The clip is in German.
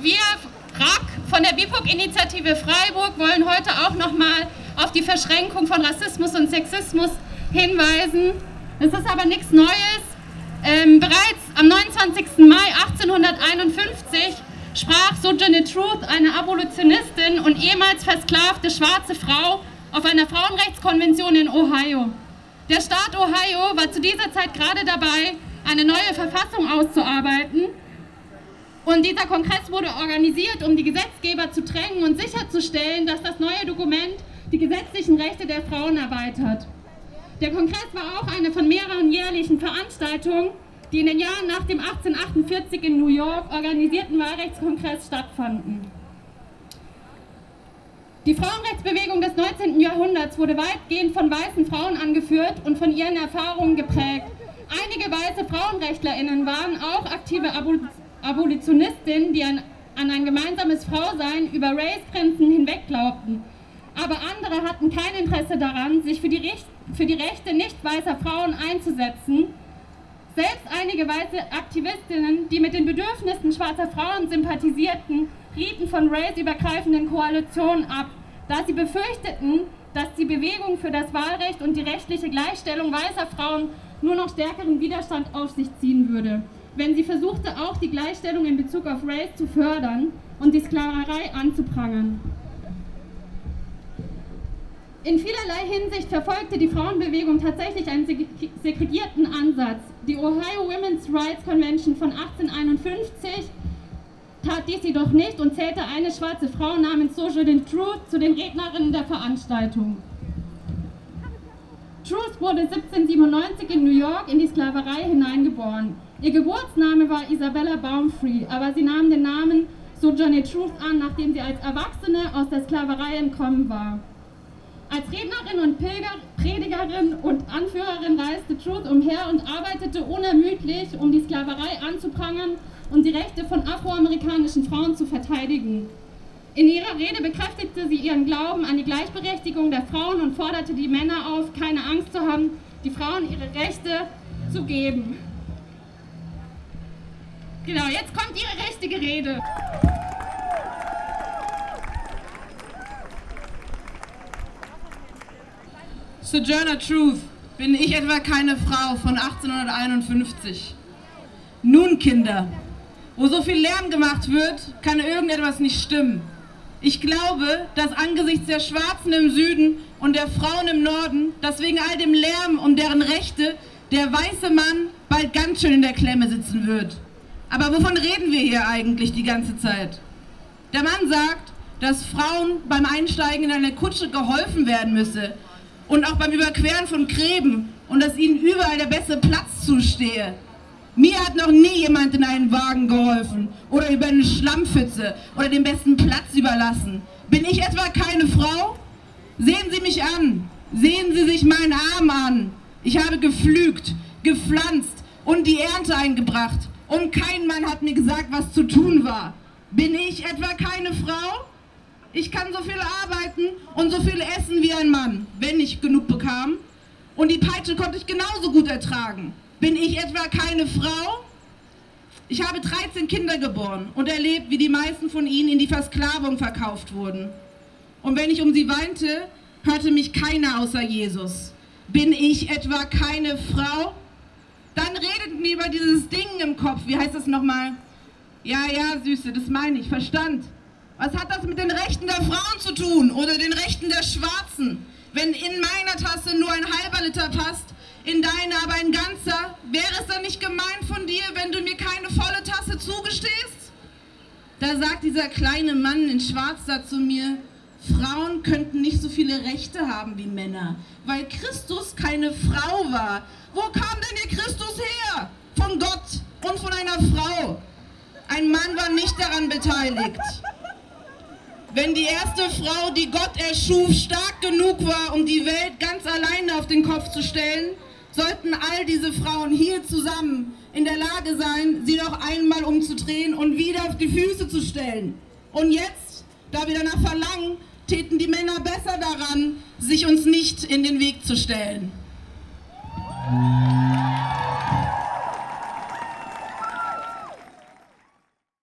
Wir, RAK von der BIPOC-Initiative Freiburg, wollen heute auch nochmal auf die Verschränkung von Rassismus und Sexismus hinweisen. Es ist aber nichts Neues. Ähm, bereits am 29. Mai 1851 sprach Sojourner Truth, eine Abolitionistin und ehemals versklavte schwarze Frau, auf einer Frauenrechtskonvention in Ohio. Der Staat Ohio war zu dieser Zeit gerade dabei, eine neue Verfassung auszuarbeiten. Und dieser Kongress wurde organisiert, um die Gesetzgeber zu drängen und sicherzustellen, dass das neue Dokument die gesetzlichen Rechte der Frauen erweitert. Der Kongress war auch eine von mehreren jährlichen Veranstaltungen, die in den Jahren nach dem 1848 in New York organisierten Wahlrechtskongress stattfanden. Die Frauenrechtsbewegung des 19. Jahrhunderts wurde weitgehend von weißen Frauen angeführt und von ihren Erfahrungen geprägt. Einige weiße FrauenrechtlerInnen waren auch aktive Abolitionistinnen, die an, an ein gemeinsames Frausein über Race-Grenzen hinweg glaubten. Aber andere hatten kein Interesse daran, sich für die, Recht, für die Rechte nicht weißer Frauen einzusetzen. Selbst einige weiße Aktivistinnen, die mit den Bedürfnissen schwarzer Frauen sympathisierten, rieten von race-übergreifenden Koalitionen ab da sie befürchteten, dass die Bewegung für das Wahlrecht und die rechtliche Gleichstellung weißer Frauen nur noch stärkeren Widerstand auf sich ziehen würde, wenn sie versuchte, auch die Gleichstellung in Bezug auf Race zu fördern und die Sklaverei anzuprangern. In vielerlei Hinsicht verfolgte die Frauenbewegung tatsächlich einen segregierten Ansatz. Die Ohio Women's Rights Convention von 1851 tat dies jedoch nicht und zählte eine schwarze Frau namens Sojourner Truth zu den Rednerinnen der Veranstaltung. Truth wurde 1797 in New York in die Sklaverei hineingeboren. Ihr Geburtsname war Isabella Baumfree, aber sie nahm den Namen Sojourner Truth an, nachdem sie als Erwachsene aus der Sklaverei entkommen war. Als Rednerin und Pilger, Predigerin und Anführerin reiste Truth umher und arbeitete unermüdlich, um die Sklaverei anzuprangern und die Rechte von afroamerikanischen Frauen zu verteidigen. In ihrer Rede bekräftigte sie ihren Glauben an die Gleichberechtigung der Frauen und forderte die Männer auf, keine Angst zu haben, die Frauen ihre Rechte zu geben. Genau, jetzt kommt ihre richtige Rede. Sojourner Truth, bin ich etwa keine Frau von 1851? Nun, Kinder, wo so viel Lärm gemacht wird, kann irgendetwas nicht stimmen. Ich glaube, dass angesichts der Schwarzen im Süden und der Frauen im Norden, dass wegen all dem Lärm um deren Rechte der weiße Mann bald ganz schön in der Klemme sitzen wird. Aber wovon reden wir hier eigentlich die ganze Zeit? Der Mann sagt, dass Frauen beim Einsteigen in eine Kutsche geholfen werden müsse und auch beim Überqueren von Gräben und dass ihnen überall der beste Platz zustehe. Mir hat noch nie jemand in einen Wagen geholfen oder über eine Schlammpfütze oder den besten Platz überlassen. Bin ich etwa keine Frau? Sehen Sie mich an. Sehen Sie sich meinen Arm an. Ich habe gepflügt, gepflanzt und die Ernte eingebracht. Und kein Mann hat mir gesagt, was zu tun war. Bin ich etwa keine Frau? Ich kann so viel arbeiten und so viel essen wie ein Mann, wenn ich genug bekam. Und die Peitsche konnte ich genauso gut ertragen. Bin ich etwa keine Frau? Ich habe 13 Kinder geboren und erlebt, wie die meisten von ihnen in die Versklavung verkauft wurden. Und wenn ich um sie weinte, hörte mich keiner außer Jesus. Bin ich etwa keine Frau? Dann redeten wir über dieses Ding im Kopf. Wie heißt das nochmal? Ja, ja, Süße, das meine ich. Verstand. Was hat das mit den Rechten der Frauen zu tun oder den Rechten der Schwarzen? Wenn in meiner Tasse nur ein halber Liter passt, in deine aber ein ganzer. Wäre es dann nicht gemein von dir, wenn du mir keine volle Tasse zugestehst? Da sagt dieser kleine Mann in Schwarz da zu mir, Frauen könnten nicht so viele Rechte haben wie Männer, weil Christus keine Frau war. Wo kam denn ihr Christus her? Von Gott und von einer Frau. Ein Mann war nicht daran beteiligt. Wenn die erste Frau, die Gott erschuf, stark genug war, um die Welt ganz alleine auf den Kopf zu stellen, sollten all diese Frauen hier zusammen in der Lage sein, sie noch einmal umzudrehen und wieder auf die Füße zu stellen. Und jetzt, da wir danach verlangen, täten die Männer besser daran, sich uns nicht in den Weg zu stellen.